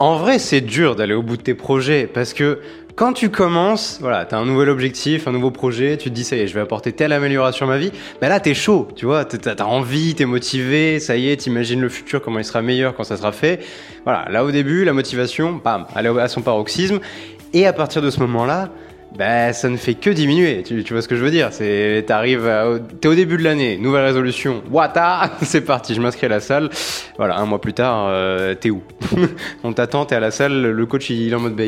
En vrai, c'est dur d'aller au bout de tes projets parce que quand tu commences, voilà, tu as un nouvel objectif, un nouveau projet, tu te dis ça y est, je vais apporter telle amélioration à ma vie, ben là t'es chaud, tu vois, t'as as envie, t'es motivé, ça y est, t'imagines le futur, comment il sera meilleur quand ça sera fait. Voilà, là au début, la motivation, bam, elle est à son paroxysme, et à partir de ce moment-là, ben, ça ne fait que diminuer. Tu, vois ce que je veux dire C'est, t'arrives, t'es au début de l'année, nouvelle résolution. Wata, c'est parti. Je m'inscris à la salle. Voilà, un mois plus tard, euh, t'es où? On t'attend, t'es à la salle. Le coach, il est en mode, bah,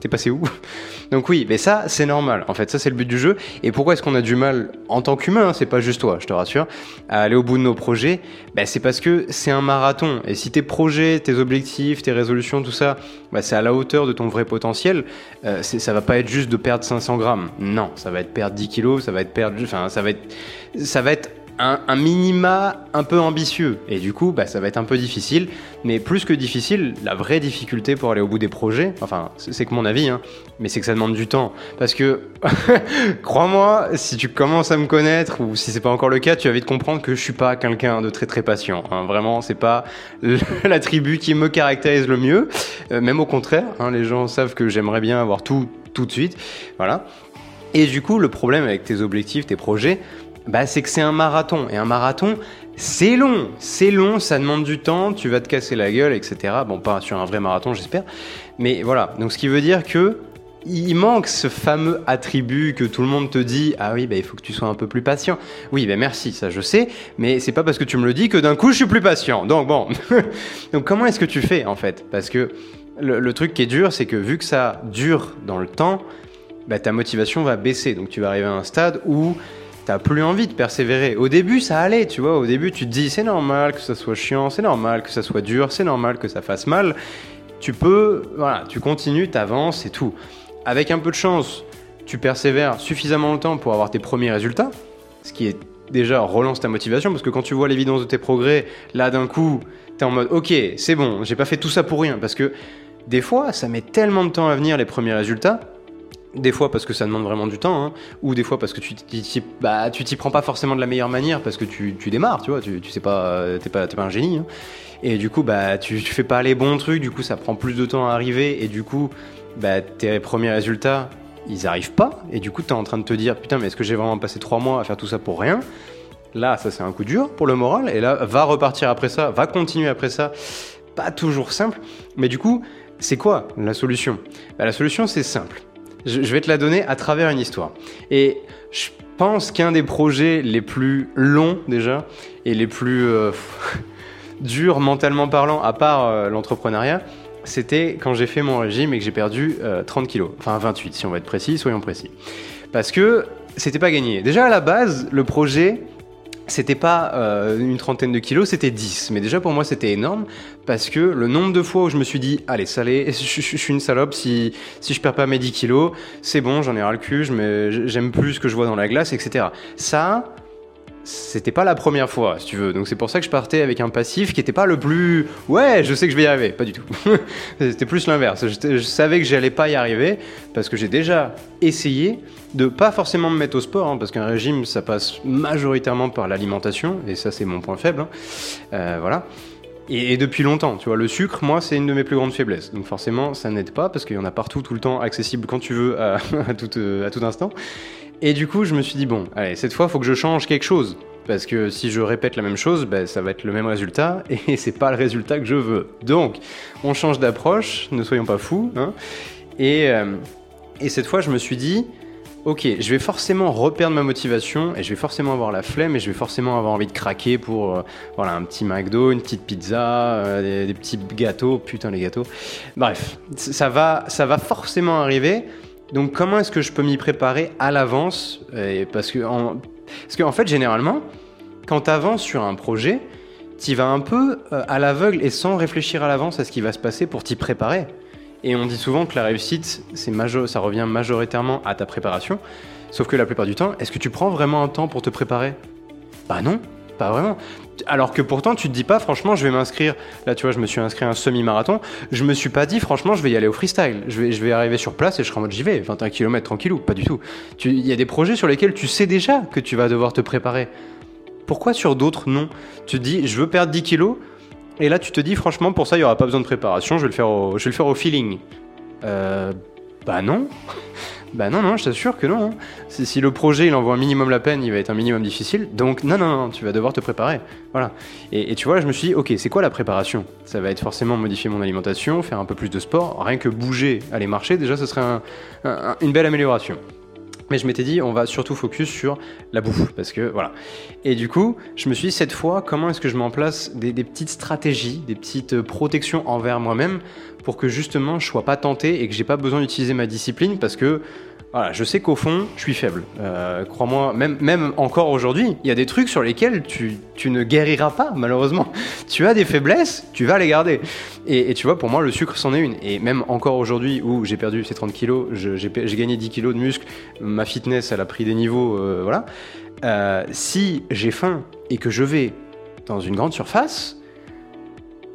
t'es passé où? Donc oui, mais ça, c'est normal. En fait, ça, c'est le but du jeu. Et pourquoi est-ce qu'on a du mal en tant qu'humain C'est pas juste toi, je te rassure, à aller au bout de nos projets? Ben, c'est parce que c'est un marathon. Et si tes projets, tes objectifs, tes résolutions, tout ça, ben, c'est à la hauteur de ton vrai potentiel, euh, ça va pas être juste de perdre 500 grammes. Non, ça va être perdre 10 kilos, ça va être perdre, enfin, ça va être, ça va être un, minima un peu ambitieux. Et du coup, bah, ça va être un peu difficile. Mais plus que difficile, la vraie difficulté pour aller au bout des projets, enfin, c'est que mon avis, hein, mais c'est que ça demande du temps. Parce que, crois-moi, si tu commences à me connaître, ou si c'est pas encore le cas, tu vas vite comprendre que je suis pas quelqu'un de très très patient. Hein. Vraiment, c'est pas l'attribut qui me caractérise le mieux. Euh, même au contraire, hein, les gens savent que j'aimerais bien avoir tout tout de suite. Voilà. Et du coup, le problème avec tes objectifs, tes projets, bah, c'est que c'est un marathon. Et un marathon, c'est long. C'est long, ça demande du temps, tu vas te casser la gueule, etc. Bon, pas sur un vrai marathon, j'espère. Mais voilà. Donc, ce qui veut dire que il manque ce fameux attribut que tout le monde te dit ah oui bah, il faut que tu sois un peu plus patient oui ben merci ça je sais mais c'est pas parce que tu me le dis que d'un coup je suis plus patient donc bon donc comment est-ce que tu fais en fait? Parce que le, truc qui est dur c'est que vu que ça dure dans le temps bah, ta motivation va baisser donc tu vas arriver à un stade où t'as plus envie de persévérer. Au début, ça allait, tu vois. Au début, tu te dis, c'est normal que ça soit chiant, c'est normal que ça soit dur, c'est normal que ça fasse mal. Tu peux, voilà, tu continues, t'avances et tout. Avec un peu de chance, tu persévères suffisamment longtemps pour avoir tes premiers résultats, ce qui est déjà relance ta motivation parce que quand tu vois l'évidence de tes progrès, là d'un coup, t'es en mode, ok, c'est bon, j'ai pas fait tout ça pour rien parce que des fois, ça met tellement de temps à venir les premiers résultats. Des fois parce que ça demande vraiment du temps, hein, ou des fois parce que tu t'y bah, prends pas forcément de la meilleure manière parce que tu, démarres, tu vois, tu, sais pas, t'es pas, pas un génie. Hein. Et du coup, bah, tu, fais pas les bons trucs, du coup, ça prend plus de temps à arriver, et du coup, bah, tes premiers résultats, ils arrivent pas, et du coup, tu es en train de te dire, putain, mais est-ce que j'ai vraiment passé trois mois à faire tout ça pour rien? Là, ça, c'est un coup dur pour le moral, et là, va repartir après ça, va continuer après ça. Pas toujours simple, mais du coup, c'est quoi la solution? Bah, La solution, c'est simple je, vais te la donner à travers une histoire. Et je pense qu'un des projets les plus longs déjà et les plus euh, durs mentalement parlant, à part euh, l'entrepreneuriat, c'était quand j'ai fait mon régime et que j'ai perdu 30 euh, kilos. Enfin 28 si on va être précis, soyons précis. Parce que c'était pas gagné. Déjà à la base, le projet, c'était pas euh, une trentaine de kilos, c'était 10. Mais déjà pour moi c'était énorme parce que le nombre de fois où je me suis dit allez salé, je, je, suis une salope si, si je perds pas mes 10 kilos, c'est bon, j'en ai ras le cul, j'aime plus ce que je vois dans la glace, etc. Ça, c'était pas la première fois, si tu veux. Donc c'est pour ça que je partais avec un passif qui était pas le plus ouais, je sais que je vais y arriver, pas du tout. c'était plus l'inverse. Je, je, savais que j'allais pas y arriver parce que j'ai déjà essayé de pas forcément me mettre au sport, hein, parce qu'un régime ça passe majoritairement par l'alimentation et ça c'est mon point faible. Hein. Euh, voilà. Et, depuis longtemps, tu vois, le sucre, moi, c'est une de mes plus grandes faiblesses. Donc forcément, ça n'aide pas parce qu'il y en a partout, tout le temps, accessible quand tu veux, à, tout, euh, à tout instant. Et du coup, je me suis dit, bon, allez, cette fois, faut que je change quelque chose. Parce que si je répète la même chose, ben, ça va être le même résultat, et c'est pas le résultat que je veux. Donc, on change d'approche, ne soyons pas fous. Hein. Et, euh, et cette fois, je me suis dit, ok, je vais forcément reperdre ma motivation, et je vais forcément avoir la flemme, et je vais forcément avoir envie de craquer pour euh, voilà, un petit McDo, une petite pizza, euh, des, petits gâteaux, putain les gâteaux. Bref, ça va, ça va forcément arriver. Donc comment est-ce que je peux m'y préparer à l'avance? Parce que qu'en fait généralement, quand tu avances sur un projet, tu vas un peu euh, à l'aveugle et sans réfléchir à l'avance à ce qui va se passer pour t'y préparer. Et on dit souvent que la réussite, c'est ça revient majoritairement à ta préparation. Sauf que la plupart du temps, est-ce que tu prends vraiment un temps pour te préparer? Bah non, pas vraiment. Alors que pourtant, tu te dis pas, franchement, je vais m'inscrire. Là, tu vois, je me suis inscrit à un semi-marathon. Je me suis pas dit, franchement, je vais y aller au freestyle. Je vais, je vais arriver sur place et je serai en mode, j'y vais. 21 km tranquillou. Pas du tout. Il y a des projets sur lesquels tu sais déjà que tu vas devoir te préparer. Pourquoi sur d'autres, non? Tu te dis, je veux perdre 10 kilos. Et là, tu te dis, franchement, pour ça, il n'y aura pas besoin de préparation, je vais le faire au, feeling. Euh, bah non. Bah non, non, je t'assure que non. Hein. Si, le projet il envoie un minimum la peine, il va être un minimum difficile. Donc non, non, non, tu vas devoir te préparer. Voilà. Et, tu vois, là, je me suis dit, ok, c'est quoi la préparation? Ça va être forcément modifier mon alimentation, faire un peu plus de sport, rien que bouger, aller marcher, déjà, ce serait un, un, une belle amélioration. Mais je m'étais dit, on va surtout focus sur la bouffe, parce que voilà. Et du coup, je me suis dit, cette fois, comment est-ce que je mets en place des, petites stratégies, des petites protections envers moi-même, pour que justement, je sois pas tenté et que j'ai pas besoin d'utiliser ma discipline, parce que voilà, je sais qu'au fond, je suis faible. Euh, Crois-moi, même, même encore aujourd'hui, il y a des trucs sur lesquels tu, tu, ne guériras pas, malheureusement. Tu as des faiblesses, tu vas les garder. Et, tu vois, pour moi, le sucre, c'en est une. Et même encore aujourd'hui, où j'ai perdu ces 30 kilos, j'ai gagné 10 kilos de muscle, ma fitness, elle a pris des niveaux, euh, voilà. Euh, si j'ai faim et que je vais dans une grande surface,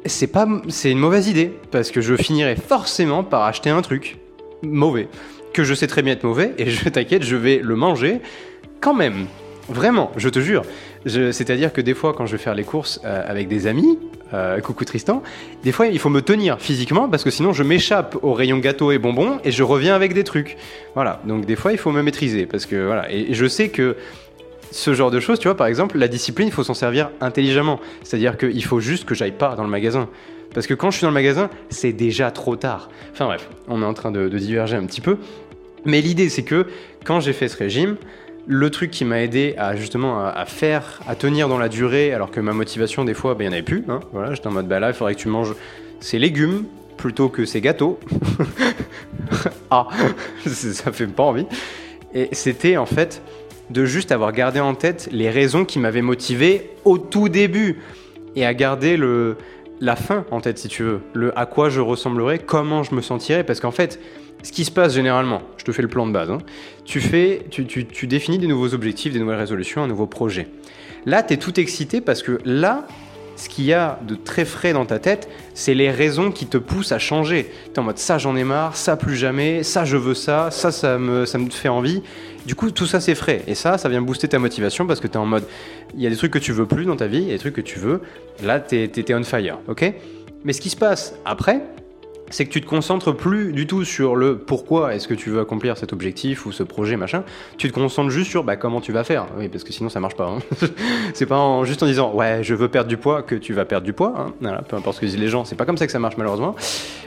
c'est pas, c'est une mauvaise idée parce que je finirai forcément par acheter un truc mauvais que je sais très bien être mauvais, et je t'inquiète, je vais le manger quand même. Vraiment, je te jure. C'est-à-dire que des fois, quand je vais faire les courses euh, avec des amis, euh, coucou Tristan, des fois, il faut me tenir physiquement parce que sinon, je m'échappe au rayon gâteau et bonbons et je reviens avec des trucs. Voilà. Donc, des fois, il faut me maîtriser parce que voilà. Et, je sais que ce genre de choses, tu vois, par exemple, la discipline, il faut s'en servir intelligemment. C'est-à-dire qu'il faut juste que j'aille pas dans le magasin. Parce que quand je suis dans le magasin, c'est déjà trop tard. Enfin bref, on est en train de diverger un petit peu. Mais l'idée, c'est que quand j'ai fait ce régime, le truc qui m'a aidé à justement à, faire, à tenir dans la durée, alors que ma motivation, des fois, ben, il n'y en avait plus. Hein, voilà, j'étais en mode, bah là, il faudrait que tu manges ces légumes plutôt que ces gâteaux. ah, ça fait pas envie. Et c'était en fait de juste avoir gardé en tête les raisons qui m'avaient motivé au tout début et à garder le, la fin en tête, si tu veux. Le à quoi je ressemblerais, comment je me sentirais. Parce qu'en fait, ce qui se passe généralement, je te fais le plan de base, hein, tu, fais, tu, définis des nouveaux objectifs, des nouvelles résolutions, un nouveau projet. Là, tu es tout excité parce que là, ce qu'il y a de très frais dans ta tête, c'est les raisons qui te poussent à changer. Tu es en mode ça j'en ai marre, ça plus jamais, ça je veux ça, ça ça me, ça me fait envie. Du coup, tout ça c'est frais. Et ça, ça vient booster ta motivation parce que tu es en mode il y a des trucs que tu veux plus dans ta vie, il y a des trucs que tu veux. Là, tu es, es, on fire, ok? Mais ce qui se passe après, c'est que tu te concentres plus du tout sur le pourquoi est-ce que tu veux accomplir cet objectif ou ce projet machin. Tu te concentres juste sur bah, comment tu vas faire. Oui, parce que sinon ça marche pas. Hein. c'est pas juste en disant ouais je veux perdre du poids que tu vas perdre du poids. Hein. Peu importe ce que disent les gens, c'est pas comme ça que ça marche malheureusement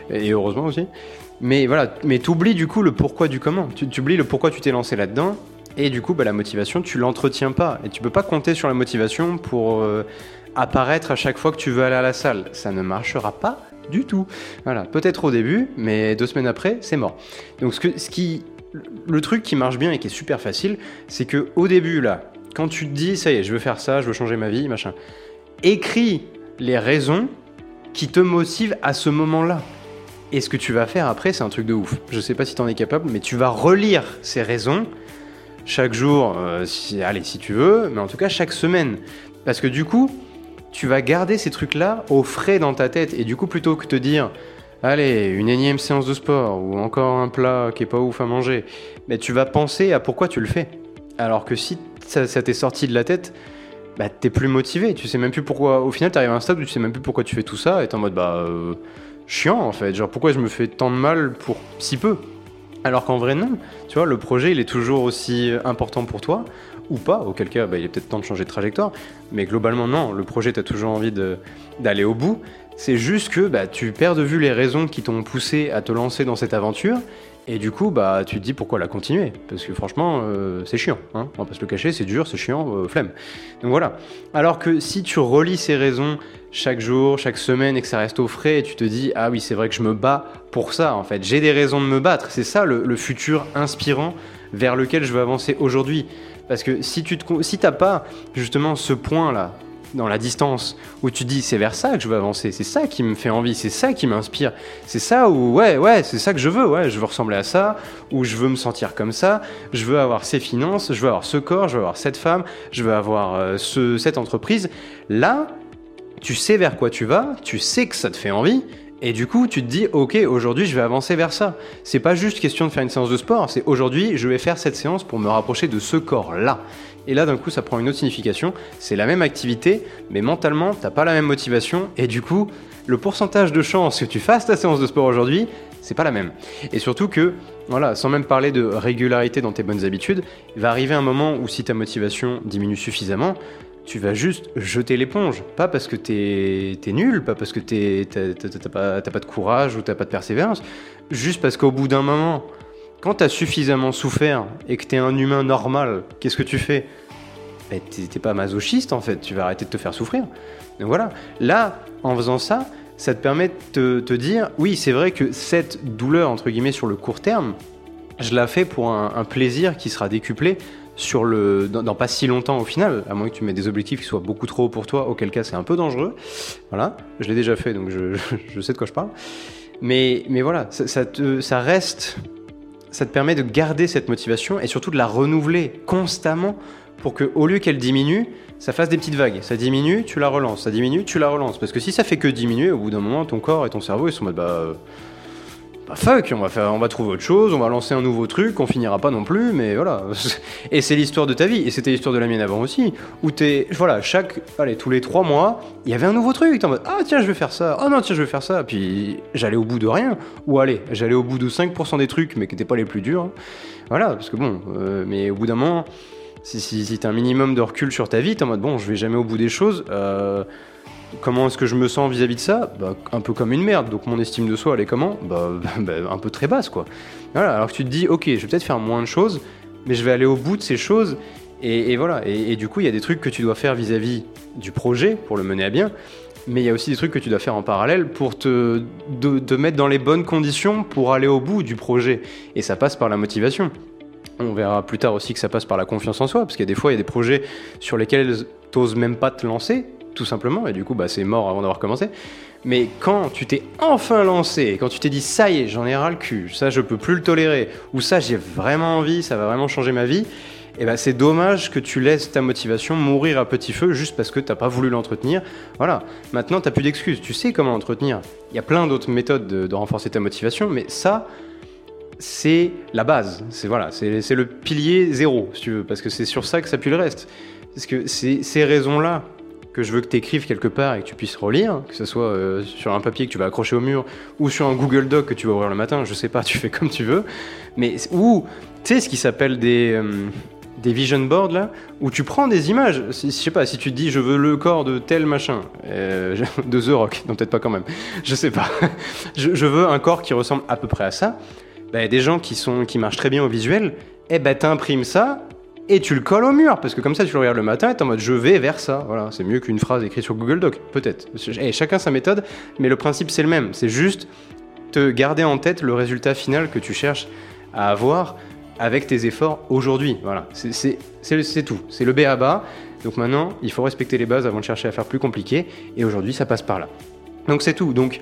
et heureusement aussi. Mais voilà, mais t'oublies du coup le pourquoi du comment. Tu oublies le pourquoi tu t'es lancé là-dedans. Et du coup, bah, la motivation, tu l'entretiens pas. Et tu peux pas compter sur la motivation pour euh, apparaître à chaque fois que tu veux aller à la salle. Ça ne marchera pas du tout. Voilà, peut-être au début, mais deux semaines après, c'est mort. Donc ce, que, ce qui, le truc qui marche bien et qui est super facile, c'est que au début là, quand tu te dis ça y est, je veux faire ça, je veux changer ma vie, machin, écris les raisons qui te motivent à ce moment-là. Et ce que tu vas faire après, c'est un truc de ouf. Je sais pas si tu en es capable, mais tu vas relire ces raisons chaque jour, euh, allez, si tu veux, mais en tout cas chaque semaine. Parce que du coup, tu vas garder ces trucs-là au frais dans ta tête. Et du coup, plutôt que te dire, allez, une énième séance de sport ou encore un plat qui est pas ouf à manger, mais tu vas penser à pourquoi tu le fais. Alors que si ça, t'est sorti de la tête, bah t'es plus motivé. Tu sais même plus pourquoi. Au final, t'arrives à un stade où tu sais même plus pourquoi tu fais tout ça et t'es en mode bah euh, chiant en fait. Genre pourquoi je me fais tant de mal pour si peu? Alors qu'en vrai non, tu vois, le projet il est toujours aussi important pour toi, ou pas, auquel cas bah, il est peut-être temps de changer de trajectoire, mais globalement non, le projet tu toujours envie d'aller au bout, c'est juste que bah, tu perds de vue les raisons qui t'ont poussé à te lancer dans cette aventure, et du coup bah, tu te dis pourquoi la continuer, parce que franchement euh, c'est chiant, hein. On va pas se le cacher, c'est dur, c'est chiant, euh, flemme. Donc voilà, alors que si tu relis ces raisons chaque jour, chaque semaine et que ça reste au frais et tu te dis ah oui c'est vrai que je me bats pour ça en fait, j'ai des raisons de me battre, c'est ça le, futur inspirant vers lequel je veux avancer aujourd'hui. Parce que si tu te, si pas justement ce point là dans la distance où tu dis c'est vers ça que je veux avancer, c'est ça qui me fait envie, c'est ça qui m'inspire, c'est ça où ouais ouais c'est ça que je veux, ouais je veux ressembler à ça, ou je veux me sentir comme ça, je veux avoir ces finances, je veux avoir ce corps, je veux avoir cette femme, je veux avoir euh, ce, cette entreprise. Là, tu sais vers quoi tu vas, tu sais que ça te fait envie, Et du coup, tu te dis, ok, aujourd'hui, je vais avancer vers ça. C'est pas juste question de faire une séance de sport, c'est aujourd'hui, je vais faire cette séance pour me rapprocher de ce corps-là. Et là, d'un coup, ça prend une autre signification. C'est la même activité, mais mentalement, t'as pas la même motivation. Et du coup, le pourcentage de chance que tu fasses ta séance de sport aujourd'hui, c'est pas la même. Et surtout que, voilà, sans même parler de régularité dans tes bonnes habitudes, il va arriver un moment où si ta motivation diminue suffisamment, tu vas juste jeter l'éponge. Pas parce que t'es es nul, pas parce que t'as pas, pas, de courage ou t'as pas de persévérance, juste parce qu'au bout d'un moment, quand t'as suffisamment souffert et que t'es un humain normal, qu'est-ce que tu fais? Ben, T'es pas masochiste en fait, tu vas arrêter de te faire souffrir. Donc voilà, là, en faisant ça, ça te permet de te, dire, oui, c'est vrai que cette douleur, entre guillemets, sur le court terme, je la fais pour un, plaisir qui sera décuplé sur le, dans, pas si longtemps au final, à moins que tu mets des objectifs qui soient beaucoup trop hauts pour toi, auquel cas c'est un peu dangereux. Voilà, je l'ai déjà fait, donc je, je, sais de quoi je parle. Mais, mais voilà, ça, ça, te, ça reste, ça te permet de garder cette motivation et surtout de la renouveler constamment pour que, au lieu qu'elle diminue, ça fasse des petites vagues. Ça diminue, tu la relances, ça diminue, tu la relances. Parce que si ça fait que diminuer, au bout d'un moment, ton corps et ton cerveau, ils sont en mode bah, bah fuck, on va, faire, on va trouver autre chose, on va lancer un nouveau truc, on finira pas non plus, mais voilà. Et c'est l'histoire de ta vie, et c'était l'histoire de la mienne avant aussi, où t'es, voilà, chaque, allez, tous les trois mois, il y avait un nouveau truc, t'es en mode, ah tiens, je vais faire ça, ah non, tiens, je vais faire ça, puis j'allais au bout de rien, ou allez, j'allais au bout de 5% des trucs, mais qui n'étaient pas les plus durs. Hein. Voilà, parce que bon, euh, mais au bout d'un moment, si, t'as un minimum de recul sur ta vie, t'es en mode bon, je vais jamais au bout des choses. Euh, comment est-ce que je me sens vis-à-vis de ça bah, Un peu comme une merde. Donc mon estime de soi, elle est comment bah, bah, Un peu très basse, quoi. Alors que tu te dis, ok, je vais peut-être faire moins de choses, mais je vais aller au bout de ces choses. Et, voilà. Et, du coup, il y a des trucs que tu dois faire vis-à-vis du projet pour le mener à bien. Mais il y a aussi des trucs que tu dois faire en parallèle pour te mettre dans les bonnes conditions pour aller au bout du projet. Et ça passe par la motivation. On verra plus tard aussi que ça passe par la confiance en soi, parce qu'il y a des fois, il y a des projets sur lesquels t'oses même pas te lancer, tout simplement, et du coup, bah, c'est mort avant d'avoir commencé. Mais quand tu t'es enfin lancé, quand tu t'es dit ça y est, j'en ai ras le cul, ça je peux plus le tolérer, ou ça j'ai vraiment envie, ça va vraiment changer ma vie, et eh ben c'est dommage que tu laisses ta motivation mourir à petit feu juste parce que t'as pas voulu l'entretenir. Voilà, maintenant t'as plus d'excuses, tu sais comment l'entretenir. Il y a plein d'autres méthodes de renforcer ta motivation, mais ça, c'est la base. C'est voilà, c'est le pilier zéro, si tu veux, parce que c'est sur ça que s'appuie le reste. Parce que ces raisons-là que je veux que tu écrives quelque part et que tu puisses relire, que ce soit euh, sur un papier que tu vas accrocher au mur ou sur un Google Doc que tu vas ouvrir le matin, je sais pas, tu fais comme tu veux. Mais ou tu sais ce qui s'appelle des euh, des vision boards là où tu prends des images. je sais pas, si tu te dis je veux le corps de tel machin, euh, de The Rock, non peut-être pas quand même, je sais pas. je, veux un corps qui ressemble à peu près à ça. Bah, des gens qui, sont, qui marchent très bien au visuel, eh ben t'imprimes ça et tu le colles au mur parce que comme ça tu le regardes le matin et t'es en mode je vais vers ça. Voilà, c'est mieux qu'une phrase écrite sur Google Doc, peut-être. Et chacun sa méthode, mais le principe c'est le même. C'est juste te garder en tête le résultat final que tu cherches à avoir avec tes efforts aujourd'hui. Voilà, c'est tout. C'est le B à bas. Donc maintenant, il faut respecter les bases avant de chercher à faire plus compliqué. Et aujourd'hui, ça passe par là. Donc c'est tout. Donc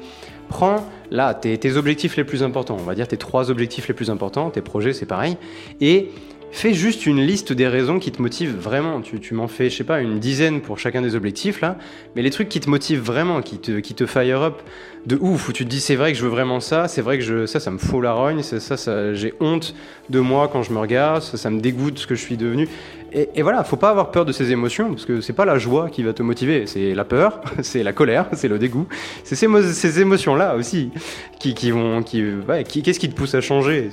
prends là tes, tes, objectifs les plus importants, on va dire tes trois objectifs les plus importants, tes projets c'est pareil, et fais juste une liste des raisons qui te motivent vraiment. Tu, m'en fais, je sais pas, une dizaine pour chacun des objectifs là, mais les trucs qui te motivent vraiment, qui te, qui te fire up de ouf, où tu te dis c'est vrai que je veux vraiment ça, c'est vrai que je, ça, ça me fout la rogne, ça, ça, j'ai honte de moi quand je me regarde, ça me dégoûte ce que je suis devenu. Et, et, voilà, faut pas avoir peur de ces émotions, parce que c'est pas la joie qui va te motiver, c'est la peur, c'est la colère, c'est le dégoût, c'est ces, émotions-là aussi qui, qui vont, qui, qui qu'est-ce qui te pousse à changer?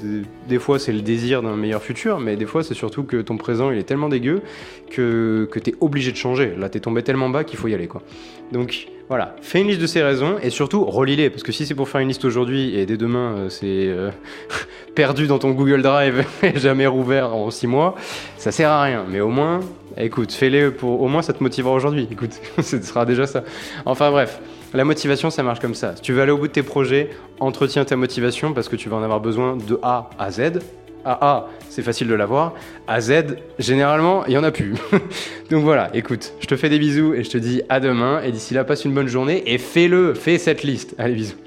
Des fois, c'est le désir d'un meilleur futur, mais des fois, c'est surtout que ton présent, il est tellement dégueu que, que t'es obligé de changer. Là, t'es tombé tellement bas qu'il faut y aller, quoi. Donc, voilà, fais une liste de ces raisons et surtout relis-les parce que si c'est pour faire une liste aujourd'hui et dès demain euh, c'est euh, perdu dans ton Google Drive et jamais rouvert en 6 mois, ça sert à rien. Mais au moins, écoute, fais-les pour au moins ça te motivera aujourd'hui. Écoute, ce sera déjà ça. Enfin bref, la motivation ça marche comme ça. Si tu veux aller au bout de tes projets, entretiens ta motivation parce que tu vas en avoir besoin de A à Z à A, c'est facile de l'avoir. À Z, généralement, il n'y en a plus. Donc voilà, écoute, je te fais des bisous et je te dis à demain. Et d'ici là, passe une bonne journée et fais-le, fais cette liste. Allez, bisous.